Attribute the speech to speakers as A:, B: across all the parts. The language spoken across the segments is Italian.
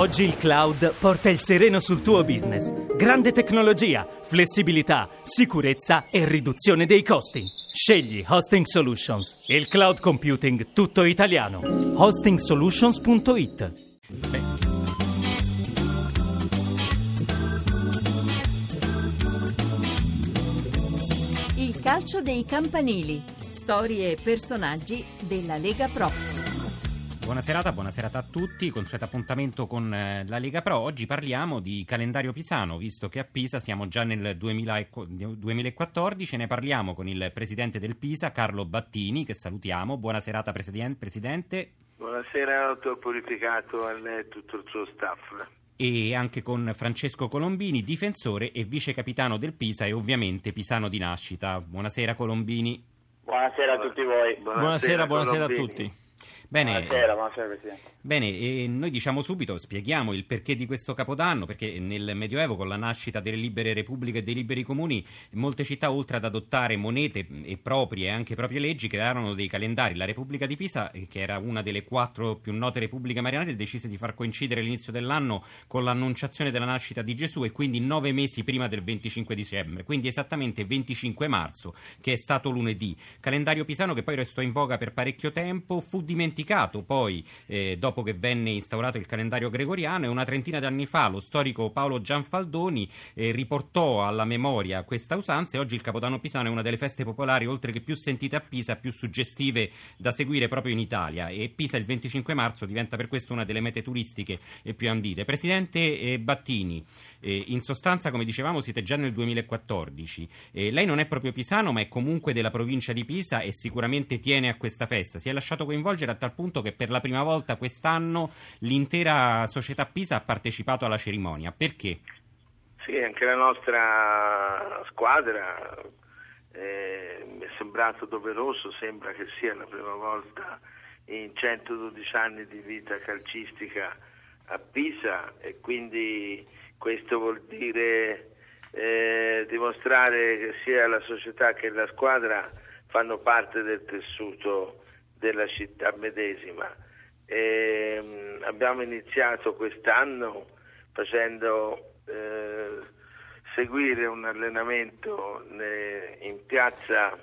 A: Oggi il cloud porta il sereno sul tuo business. Grande tecnologia, flessibilità, sicurezza e riduzione dei costi. Scegli Hosting Solutions, il cloud computing tutto italiano. hostingsolutions.it
B: Il calcio dei campanili. Storie e personaggi della Lega Pro.
C: Buona serata, buona serata a tutti, consueto appuntamento con eh, la Lega Pro. Oggi parliamo di calendario pisano, visto che a Pisa siamo già nel 2000 2014 ne parliamo con il presidente del Pisa, Carlo Battini, che salutiamo. Buona serata Presidente.
D: Buonasera, dottor Purificato, a lei e tutto il suo staff
C: e anche con Francesco Colombini, difensore e vice capitano del Pisa e ovviamente pisano di nascita. Buonasera Colombini.
E: Buonasera a tutti voi.
F: Buonasera, buonasera, buonasera a tutti.
C: Bene,
E: buonasera, buonasera Presidente.
C: Bene, e noi diciamo subito, spieghiamo il perché di questo Capodanno, perché nel Medioevo con la nascita delle libere repubbliche e dei liberi comuni, molte città oltre ad adottare monete e proprie e anche proprie leggi crearono dei calendari. La Repubblica di Pisa, eh, che era una delle quattro più note repubbliche marianate, decise di far coincidere l'inizio dell'anno con l'annunciazione della nascita di Gesù e quindi nove mesi prima del 25 dicembre, quindi esattamente 25 marzo, che è stato lunedì. Calendario pisano che poi restò in voga per parecchio tempo, fu dimenticato dimenticato poi, eh, dopo che venne instaurato il calendario gregoriano, e una trentina di anni fa lo storico Paolo Gianfaldoni eh, riportò alla memoria questa usanza e oggi il Capodanno Pisano è una delle feste popolari, oltre che più sentite a Pisa, più suggestive da seguire proprio in Italia. E Pisa il 25 marzo diventa per questo una delle mete turistiche più ambite. Presidente eh, Battini, eh, in sostanza, come dicevamo, siete già nel 2014. Eh, lei non è proprio pisano, ma è comunque della provincia di Pisa e sicuramente tiene a questa festa. Si è lasciato coinvolgere a tal punto che per la prima volta quest'anno l'intera società Pisa ha partecipato alla cerimonia. Perché?
D: Sì, anche la nostra squadra eh, mi è sembrato doveroso, sembra che sia la prima volta in 112 anni di vita calcistica a Pisa e quindi questo vuol dire eh, dimostrare che sia la società che la squadra fanno parte del tessuto della città medesima. E, mh, abbiamo iniziato quest'anno facendo eh, seguire un allenamento in piazza,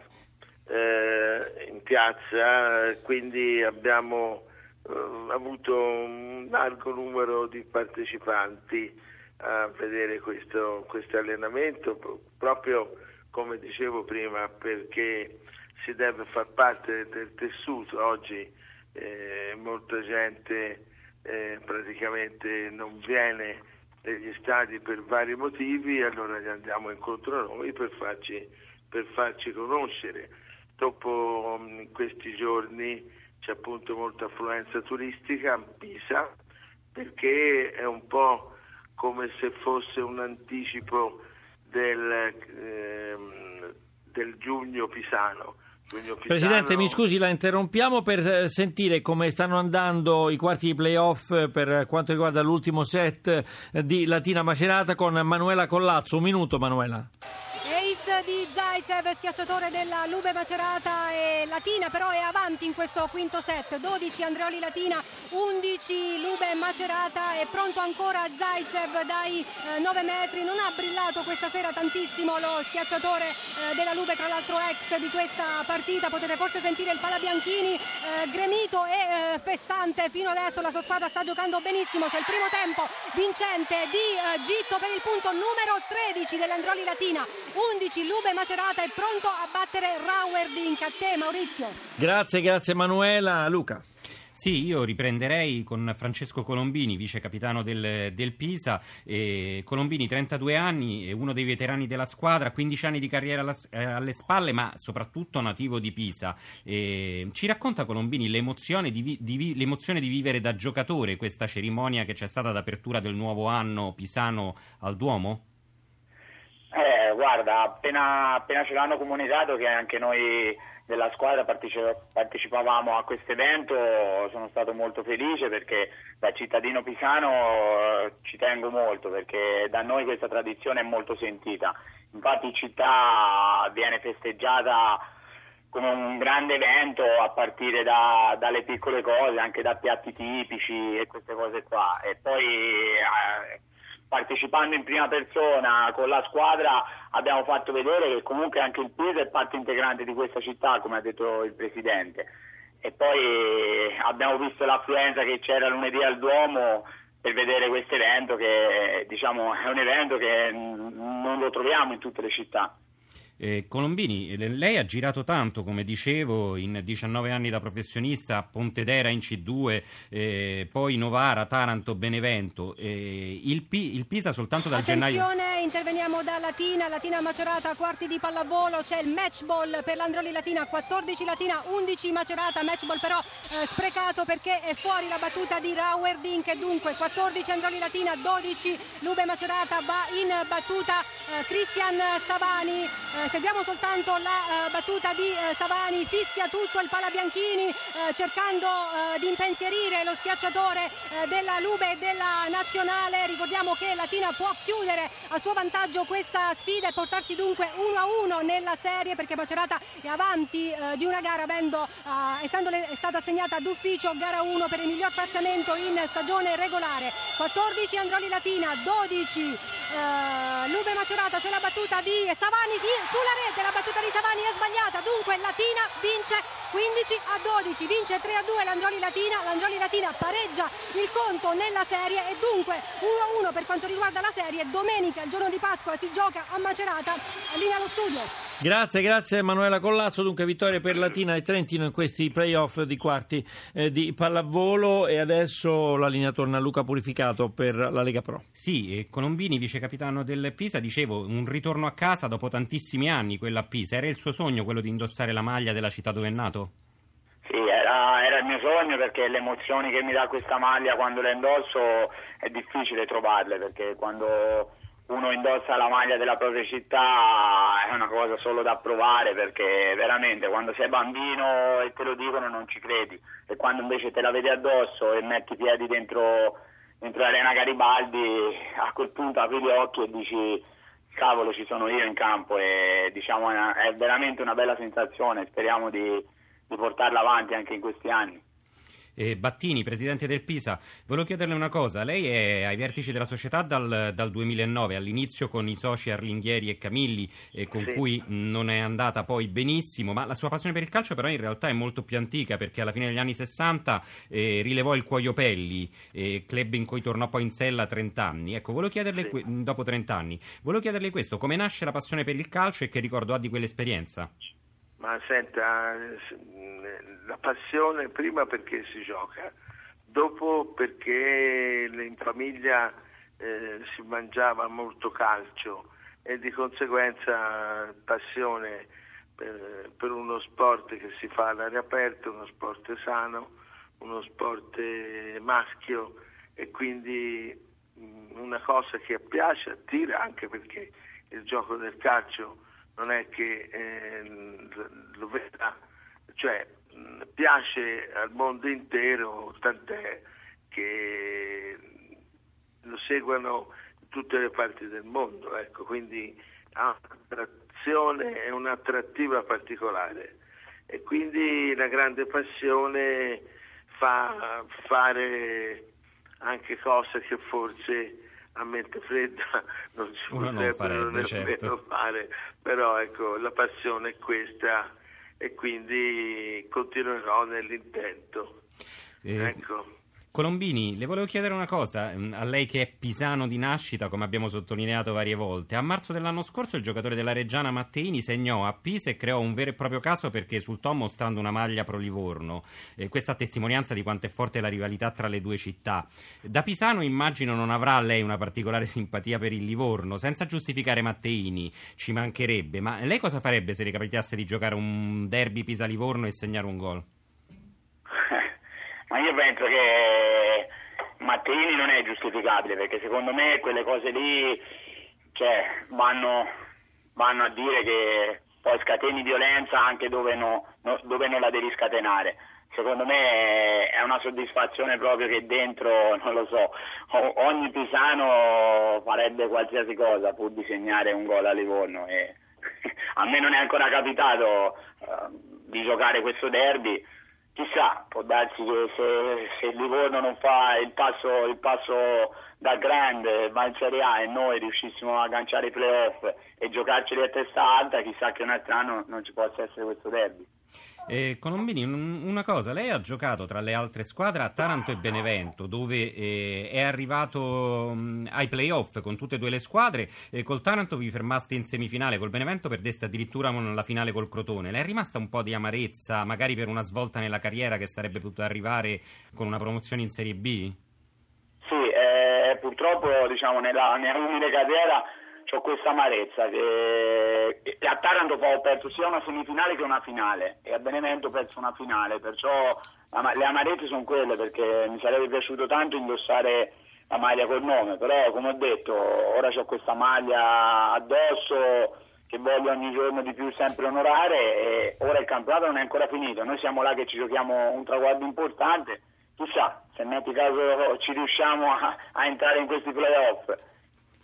D: eh, in piazza, quindi abbiamo eh, avuto un largo numero di partecipanti a vedere questo, questo allenamento, proprio come dicevo prima, perché si deve far parte del tessuto. Oggi eh, molta gente eh, praticamente non viene negli stadi per vari motivi, allora gli andiamo incontro a noi per farci, per farci conoscere. Dopo in mm, questi giorni c'è appunto molta affluenza turistica a Pisa perché è un po' come se fosse un anticipo del, ehm, del giugno pisano.
F: Presidente, mi scusi, la interrompiamo per eh, sentire come stanno andando i quarti di playoff per quanto riguarda l'ultimo set di Latina Macerata con Manuela Collazzo. Un minuto, Manuela
G: di Zaitsev, schiacciatore della Lube Macerata e Latina, però è avanti in questo quinto set. 12 Andreoli Latina, 11 Lube Macerata, è pronto ancora Zaitsev dai eh, 9 metri. Non ha brillato questa sera tantissimo lo schiacciatore eh, della Lube, tra l'altro ex di questa partita. Potete forse sentire il Palabianchini eh, gremito e eh, festante fino adesso. La sua squadra sta giocando benissimo. C'è il primo tempo vincente di eh, Gitto per il punto numero 13 dell'Androli Latina. 11 Lube Macerata è pronto a battere Rauerdink. A te Maurizio.
F: Grazie, grazie Emanuela. Luca.
C: Sì, io riprenderei con Francesco Colombini, vice capitano del, del Pisa. Eh, Colombini, 32 anni, è uno dei veterani della squadra, 15 anni di carriera alla, eh, alle spalle, ma soprattutto nativo di Pisa. Eh, ci racconta Colombini l'emozione di, di, l'emozione di, vivere da giocatore questa cerimonia che c'è stata d'apertura del nuovo anno pisano al Duomo?
E: Guarda, appena, appena ce l'hanno comunicato che anche noi della squadra partecipavamo a questo evento, sono stato molto felice perché da cittadino pisano eh, ci tengo molto perché da noi questa tradizione è molto sentita. Infatti in città viene festeggiata come un grande evento a partire da, dalle piccole cose, anche da piatti tipici e queste cose qua. E poi eh, partecipando in prima persona con la squadra abbiamo fatto vedere che comunque anche il Pisa è parte integrante di questa città, come ha detto il Presidente. E poi abbiamo visto l'affluenza che c'era lunedì al Duomo per vedere questo evento che diciamo, è un evento che non lo troviamo in tutte le città.
C: Eh, Colombini, lei ha girato tanto, come dicevo, in 19 anni da professionista, a Pontedera in C2, eh, poi Novara, Taranto, Benevento. Eh, il, P- il, Pisa soltanto dal
G: Attenzione,
C: gennaio...
G: Attenzione, interveniamo da Latina, Latina Macerata, quarti di pallavolo, c'è il match ball per l'Androli Latina, 14 Latina, 11 Macerata, match ball però eh, sprecato perché è fuori la battuta di Rauerdink dunque 14 Androli Latina, 12 Lube Macerata, va in battuta eh, Cristian Savani eh, seguiamo soltanto la uh, battuta di uh, Savani, fischia tutto il Palabianchini uh, cercando di impensierire lo schiacciatore della Lube e della Nazionale. Ricordiamo che Latina può chiudere a suo vantaggio questa sfida e portarsi dunque 1-1 nella serie perché Macerata è avanti di una gara avendo, essendo stata assegnata d'ufficio gara 1 per il miglior piazzamento in stagione regolare. 14 Androli Latina, 12 Lube Macerata, c'è la battuta di Savani sì, sulla rete la battuta di Savani è sbagliata. Dunque Latina vince 15 a 12 vince 3 a 2 l'Androli Latina. l'Androli Latina pareggia il conto nella serie e dunque 1 a 1 per quanto riguarda la serie. Domenica il giorno di Pasqua si gioca a Macerata linea allo studio
F: Grazie, grazie Emanuela Collazzo. Dunque vittoria per Latina e Trentino in questi playoff di quarti eh, di pallavolo e adesso la linea torna a Luca Purificato per la Lega Pro.
C: Sì, Colombini, vice capitano del Pisa, dicevo un ritorno a casa dopo tantissimi anni, quella a Pisa. Era il suo sogno quello di indossare la maglia della città dove è nato?
E: Sì, era, era il mio sogno perché le emozioni che mi dà questa maglia quando la indosso è difficile trovarle perché quando uno indossa la maglia della propria città è una cosa solo da provare perché veramente quando sei bambino e te lo dicono non ci credi e quando invece te la vedi addosso e metti i piedi dentro, dentro l'arena Garibaldi a quel punto apri gli occhi e dici cavolo ci sono io in campo e diciamo è veramente una bella sensazione speriamo di, di portarla avanti anche in questi anni
C: eh, Battini, presidente del Pisa, volevo chiederle una cosa. Lei è ai vertici della società dal, dal 2009, all'inizio con i soci Arlinghieri e Camilli, eh, con sì. cui non è andata poi benissimo, ma la sua passione per il calcio però in realtà è molto più antica perché alla fine degli anni 60 eh, rilevò il Cuoiopelli, eh, club in cui tornò poi in sella a 30 anni. Ecco, volevo chiederle, sì. que- dopo 30 anni, volevo chiederle questo, come nasce la passione per il calcio e che ricordo ha di quell'esperienza?
D: Ma senta, la passione prima perché si gioca, dopo perché in famiglia eh, si mangiava molto calcio e di conseguenza passione per, per, uno sport che si fa all'aria aperta, uno sport sano, uno sport maschio e quindi una cosa che piace, attira anche perché il gioco del calcio non è che eh, lo veda, cioè piace al mondo intero, tant'è che lo seguono tutte le parti del mondo, ecco, quindi ha un'attrazione e un'attrattiva particolare. E quindi la grande passione fa fare anche cose che forse a mente fredda non si Uno potrebbero nemmeno certo. fare, però ecco, la passione è questa e quindi continuerò nell'intento.
C: Eh, ecco. Colombini, le volevo chiedere una cosa, mm, a lei che è pisano di nascita, come abbiamo sottolineato varie volte. A marzo dell'anno scorso il giocatore della Reggiana Matteini segnò a Pisa e creò un vero e proprio caso perché esultò mostrando una maglia pro Livorno. Eh, questa testimonianza di quanto è forte la rivalità tra le due città. Da pisano immagino non avrà lei una particolare simpatia per il Livorno, senza giustificare Matteini, ci mancherebbe, ma lei cosa farebbe se le capitasse di giocare un derby Pisa-Livorno e segnare un gol?
E: Ma io penso che Matteini non è giustificabile perché secondo me quelle cose lì cioè, vanno, vanno, a dire che poi scateni violenza anche dove, no, no, dove non la devi scatenare. Secondo me è una soddisfazione proprio che dentro, non lo so, ogni pisano farebbe qualsiasi cosa pur di segnare un gol a Livorno e a me non è ancora capitato. Uh, di giocare questo derby. Chissà, può darsi che se, se Livorno non fa il passo, il passo da grande, va in Serie A e noi riuscissimo a agganciare i playoff e giocarceli a testa alta, chissà che un altro anno non ci possa essere questo derby.
C: Eh, Colombini, un- una cosa, lei ha giocato tra le altre squadre a Taranto e Benevento, dove eh, è arrivato mh, ai playoff con tutte e due le squadre. Eh, col Taranto vi fermaste in semifinale, col Benevento perdeste addirittura la finale col Crotone. Le è rimasta un po' di amarezza, magari per una svolta nella carriera che sarebbe potuta arrivare con una promozione in Serie B?
E: Sì, eh, purtroppo diciamo, nella, nella umile carriera ho questa amarezza che a Taranto ho perso sia una semifinale che una finale e a Benevento ho perso una finale, perciò le amarezze sono quelle perché mi sarebbe piaciuto tanto indossare la maglia col nome, però come ho detto ora ho questa maglia addosso che voglio ogni giorno di più sempre onorare e ora il campionato non è ancora finito, noi siamo là che ci giochiamo un traguardo importante, chissà se metti caso ci riusciamo a, a entrare in questi playoff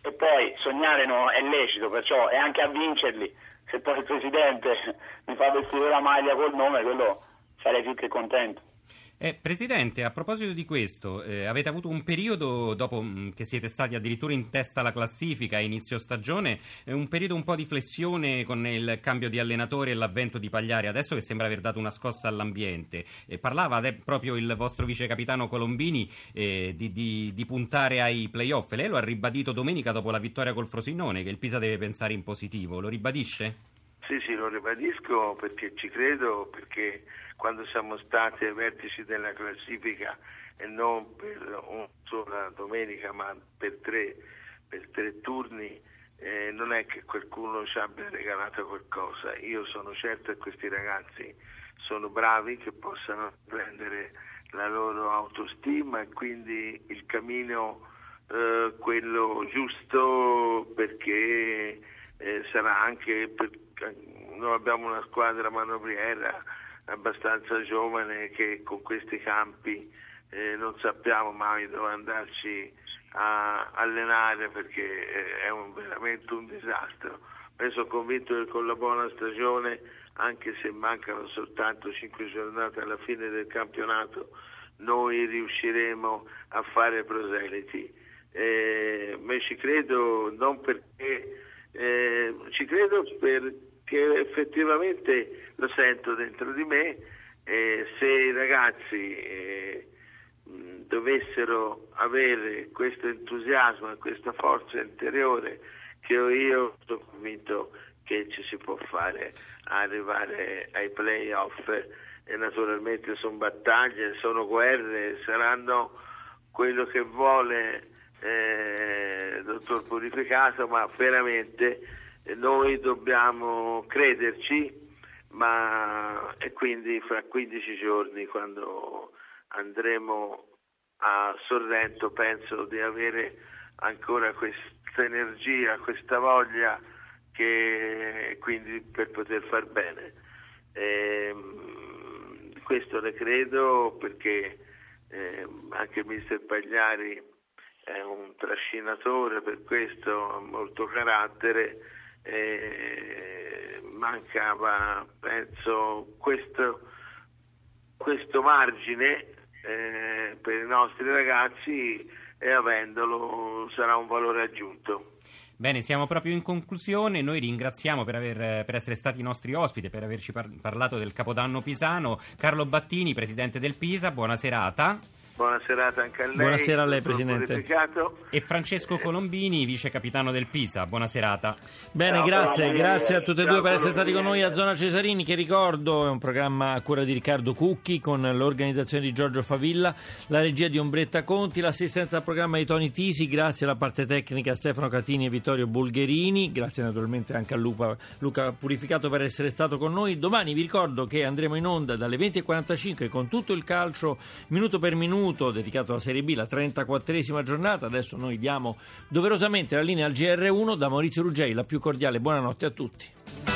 E: e poi sognare no, è lecito, perciò è anche a vincerli. Se poi il presidente mi fa vestire la maglia col nome, quello sarei più che contento.
C: Eh, Presidente, a proposito di questo, eh, avete avuto un periodo, dopo mh, che siete stati addirittura in testa alla classifica a inizio stagione, eh, un periodo un po' di flessione con il cambio di allenatore e l'avvento di Pagliari, adesso che sembra aver dato una scossa all'ambiente. Eh, parlava proprio il vostro vice capitano Colombini eh, di, di- di puntare ai playoff. Lei lo ha ribadito domenica dopo la vittoria col Frosinone, che il Pisa deve pensare in positivo. Lo ribadisce?
D: Sì, sì, lo ribadisco perché ci credo, perché quando siamo stati ai vertici della classifica e non per una sola domenica ma per tre, per tre turni, eh, non è che qualcuno ci abbia regalato qualcosa. Io sono certo che questi ragazzi sono bravi, che possano prendere la loro autostima e quindi il cammino eh, quello giusto perché eh, sarà anche per, noi abbiamo una squadra manovriera abbastanza giovane che con questi campi eh, non sappiamo mai dove andarci a allenare perché eh, è un- veramente un disastro. Io sono convinto che con la buona stagione, anche se mancano soltanto cinque giornate alla fine del campionato, noi riusciremo a fare proseliti. Eh, ma ci credo non perché ci credo perché effettivamente lo sento dentro di me eh, se i ragazzi eh, dovessero avere questo entusiasmo e questa forza interiore che ho io sono convinto che ci si può fare arrivare ai playoff. E naturalmente sono battaglie, sono guerre, saranno quello che vuole eh, dottor Purificato, ma veramente noi dobbiamo crederci ma e quindi fra 15 giorni quando andremo a Sorrento penso di avere ancora questa energia, questa voglia che quindi per poter far bene. Ehm, questo ne credo perché ehm, anche il mister Pagliari è un trascinatore per questo, ha molto carattere. E mancava, penso, questo, questo margine eh, per i nostri ragazzi e avendolo sarà un valore aggiunto.
C: Bene, siamo proprio in conclusione. Noi ringraziamo per, aver- per essere stati i nostri ospiti, per averci par- parlato del Capodanno pisano. Carlo Battini, presidente del Pisa, buona serata.
D: Buona serata anche a lei.
F: Buonasera a lei, Presidente.
C: E Francesco Colombini, vice capitano del Pisa. Buona serata.
F: Bene,
D: Ciao,
F: grazie,
D: ciao,
F: grazie a tutte e due per essere stati con noi a. Zona Cesarini, che ricordo è un programma a cura di Riccardo Cucchi con l'organizzazione di Giorgio Favilla, la regia di Ombretta Conti, l'assistenza al programma di Toni Tisi, grazie alla parte tecnica a Stefano Catini e Vittorio Bulgherini, grazie naturalmente anche a Luca, Luca Purificato per essere stato con noi. Domani vi ricordo che andremo in onda dalle 20.45 con tutto il calcio minuto per minuto dedicato alla Serie B, la 34esima giornata. Adesso noi diamo doverosamente la linea al GR1 da Maurizio Ruggei, la più cordiale buonanotte a tutti.